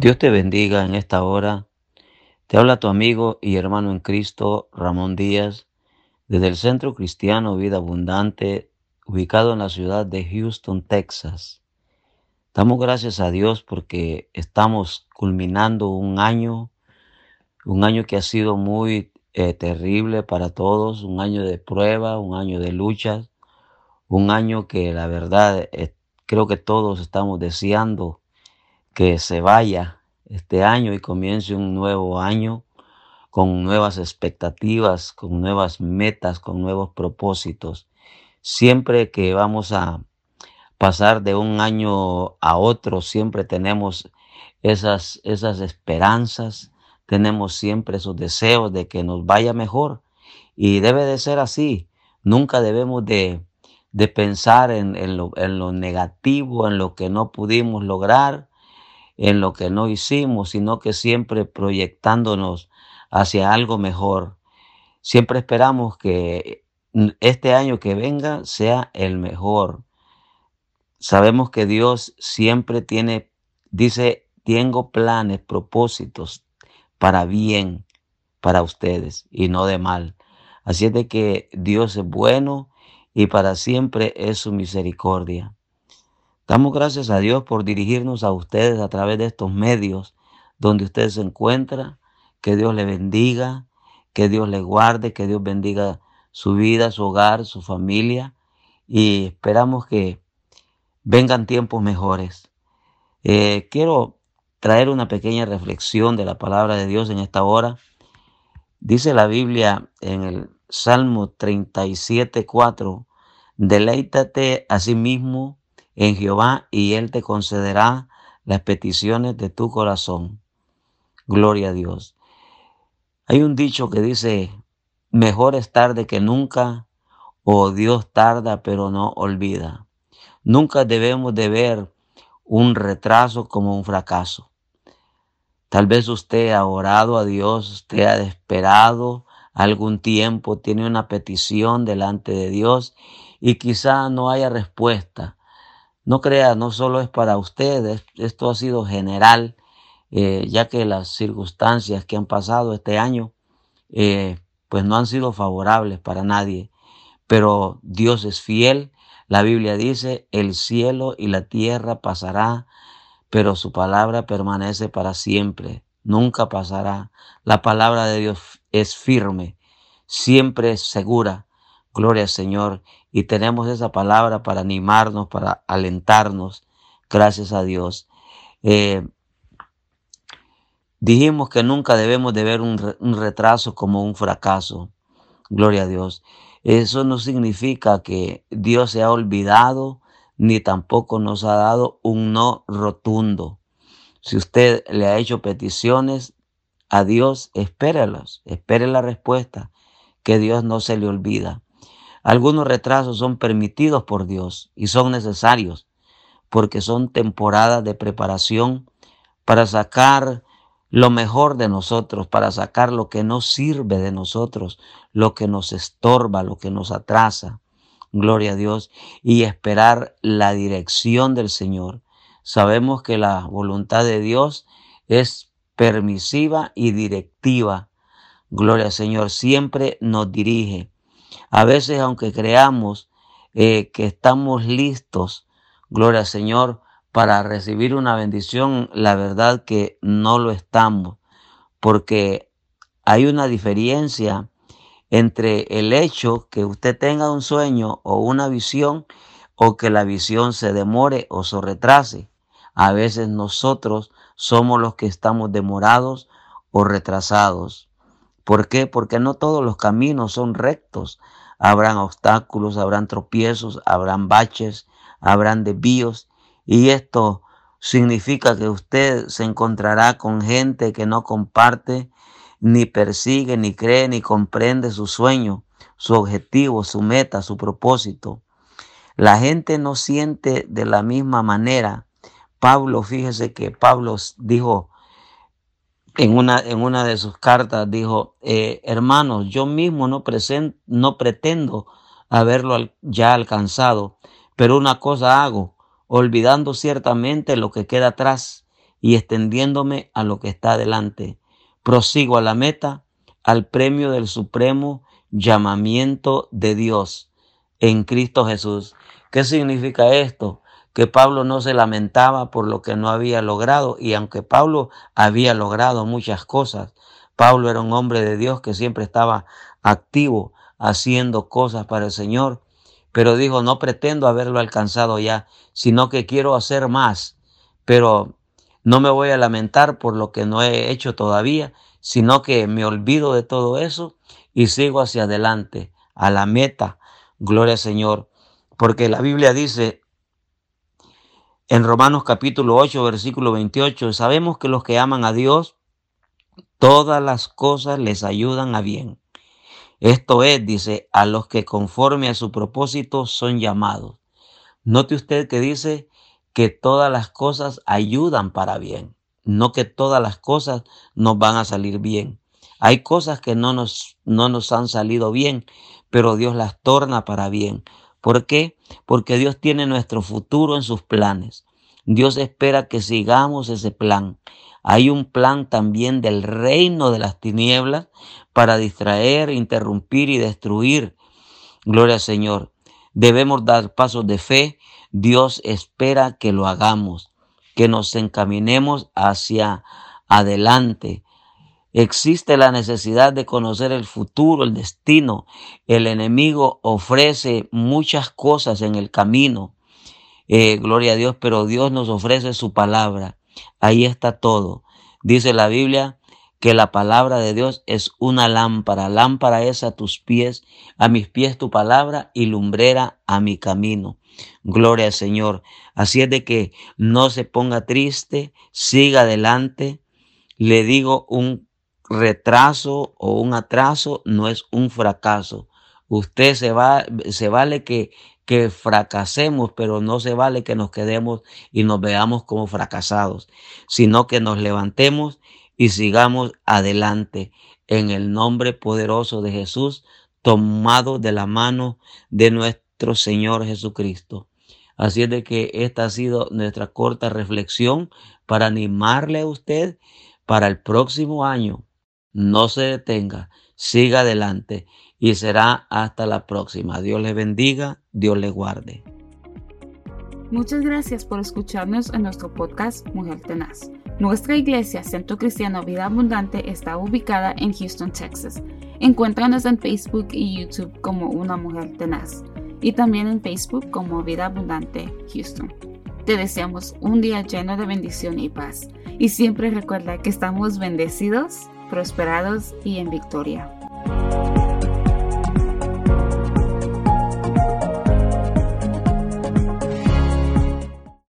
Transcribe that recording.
Dios te bendiga en esta hora. Te habla tu amigo y hermano en Cristo, Ramón Díaz, desde el Centro Cristiano Vida Abundante, ubicado en la ciudad de Houston, Texas. Damos gracias a Dios porque estamos culminando un año, un año que ha sido muy eh, terrible para todos, un año de prueba, un año de luchas, un año que la verdad eh, creo que todos estamos deseando que se vaya este año y comience un nuevo año con nuevas expectativas, con nuevas metas, con nuevos propósitos. Siempre que vamos a pasar de un año a otro, siempre tenemos esas, esas esperanzas, tenemos siempre esos deseos de que nos vaya mejor. Y debe de ser así. Nunca debemos de, de pensar en, en, lo, en lo negativo, en lo que no pudimos lograr, en lo que no hicimos, sino que siempre proyectándonos hacia algo mejor. Siempre esperamos que este año que venga sea el mejor. Sabemos que Dios siempre tiene, dice, tengo planes, propósitos para bien para ustedes y no de mal. Así es de que Dios es bueno y para siempre es su misericordia. Damos gracias a Dios por dirigirnos a ustedes a través de estos medios donde ustedes se encuentran. Que Dios le bendiga, que Dios le guarde, que Dios bendiga su vida, su hogar, su familia. Y esperamos que vengan tiempos mejores. Eh, quiero traer una pequeña reflexión de la palabra de Dios en esta hora. Dice la Biblia en el Salmo 37, 4, deleítate a sí mismo en Jehová y Él te concederá las peticiones de tu corazón. Gloria a Dios. Hay un dicho que dice, mejor es tarde que nunca, o Dios tarda pero no olvida. Nunca debemos de ver un retraso como un fracaso. Tal vez usted ha orado a Dios, usted ha esperado algún tiempo, tiene una petición delante de Dios y quizá no haya respuesta. No crea, no solo es para ustedes, esto ha sido general, eh, ya que las circunstancias que han pasado este año, eh, pues no han sido favorables para nadie. Pero Dios es fiel. La Biblia dice, el cielo y la tierra pasará, pero su palabra permanece para siempre. Nunca pasará. La palabra de Dios es firme, siempre es segura. Gloria al Señor. Y tenemos esa palabra para animarnos, para alentarnos. Gracias a Dios. Eh, dijimos que nunca debemos de ver un, un retraso como un fracaso. Gloria a Dios. Eso no significa que Dios se ha olvidado ni tampoco nos ha dado un no rotundo. Si usted le ha hecho peticiones a Dios, espérelos, espere la respuesta, que Dios no se le olvida. Algunos retrasos son permitidos por Dios y son necesarios porque son temporadas de preparación para sacar lo mejor de nosotros, para sacar lo que no sirve de nosotros, lo que nos estorba, lo que nos atrasa. Gloria a Dios y esperar la dirección del Señor. Sabemos que la voluntad de Dios es permisiva y directiva. Gloria al Señor, siempre nos dirige. A veces, aunque creamos eh, que estamos listos, gloria al Señor, para recibir una bendición, la verdad que no lo estamos, porque hay una diferencia entre el hecho que usted tenga un sueño o una visión o que la visión se demore o se retrase. A veces nosotros somos los que estamos demorados o retrasados. ¿Por qué? Porque no todos los caminos son rectos habrán obstáculos, habrán tropiezos, habrán baches, habrán desvíos. Y esto significa que usted se encontrará con gente que no comparte, ni persigue, ni cree, ni comprende su sueño, su objetivo, su meta, su propósito. La gente no siente de la misma manera. Pablo, fíjese que Pablo dijo, en una, en una de sus cartas dijo, eh, hermanos, yo mismo no, no pretendo haberlo ya alcanzado, pero una cosa hago, olvidando ciertamente lo que queda atrás y extendiéndome a lo que está adelante. Prosigo a la meta, al premio del supremo llamamiento de Dios en Cristo Jesús. ¿Qué significa esto? Que Pablo no se lamentaba por lo que no había logrado y aunque Pablo había logrado muchas cosas, Pablo era un hombre de Dios que siempre estaba activo haciendo cosas para el Señor, pero dijo, no pretendo haberlo alcanzado ya, sino que quiero hacer más, pero no me voy a lamentar por lo que no he hecho todavía, sino que me olvido de todo eso y sigo hacia adelante, a la meta. Gloria al Señor. Porque la Biblia dice en Romanos capítulo 8, versículo 28, sabemos que los que aman a Dios, todas las cosas les ayudan a bien. Esto es, dice, a los que conforme a su propósito son llamados. Note usted que dice que todas las cosas ayudan para bien, no que todas las cosas nos van a salir bien. Hay cosas que no nos, no nos han salido bien, pero Dios las torna para bien. ¿Por qué? Porque Dios tiene nuestro futuro en sus planes. Dios espera que sigamos ese plan. Hay un plan también del reino de las tinieblas para distraer, interrumpir y destruir. Gloria al Señor. Debemos dar pasos de fe. Dios espera que lo hagamos, que nos encaminemos hacia adelante. Existe la necesidad de conocer el futuro, el destino. El enemigo ofrece muchas cosas en el camino. Eh, gloria a Dios, pero Dios nos ofrece su palabra. Ahí está todo. Dice la Biblia que la palabra de Dios es una lámpara. Lámpara es a tus pies, a mis pies tu palabra y lumbrera a mi camino. Gloria al Señor. Así es de que no se ponga triste, siga adelante. Le digo un retraso o un atraso no es un fracaso. Usted se va, se vale que, que fracasemos, pero no se vale que nos quedemos y nos veamos como fracasados, sino que nos levantemos y sigamos adelante en el nombre poderoso de Jesús, tomado de la mano de nuestro Señor Jesucristo. Así es de que esta ha sido nuestra corta reflexión para animarle a usted para el próximo año no se detenga, siga adelante y será hasta la próxima. Dios le bendiga, Dios le guarde. Muchas gracias por escucharnos en nuestro podcast Mujer Tenaz. Nuestra iglesia, Centro Cristiano Vida Abundante, está ubicada en Houston, Texas. Encuéntranos en Facebook y YouTube como Una Mujer Tenaz y también en Facebook como Vida Abundante Houston. Te deseamos un día lleno de bendición y paz. Y siempre recuerda que estamos bendecidos prosperados y en victoria.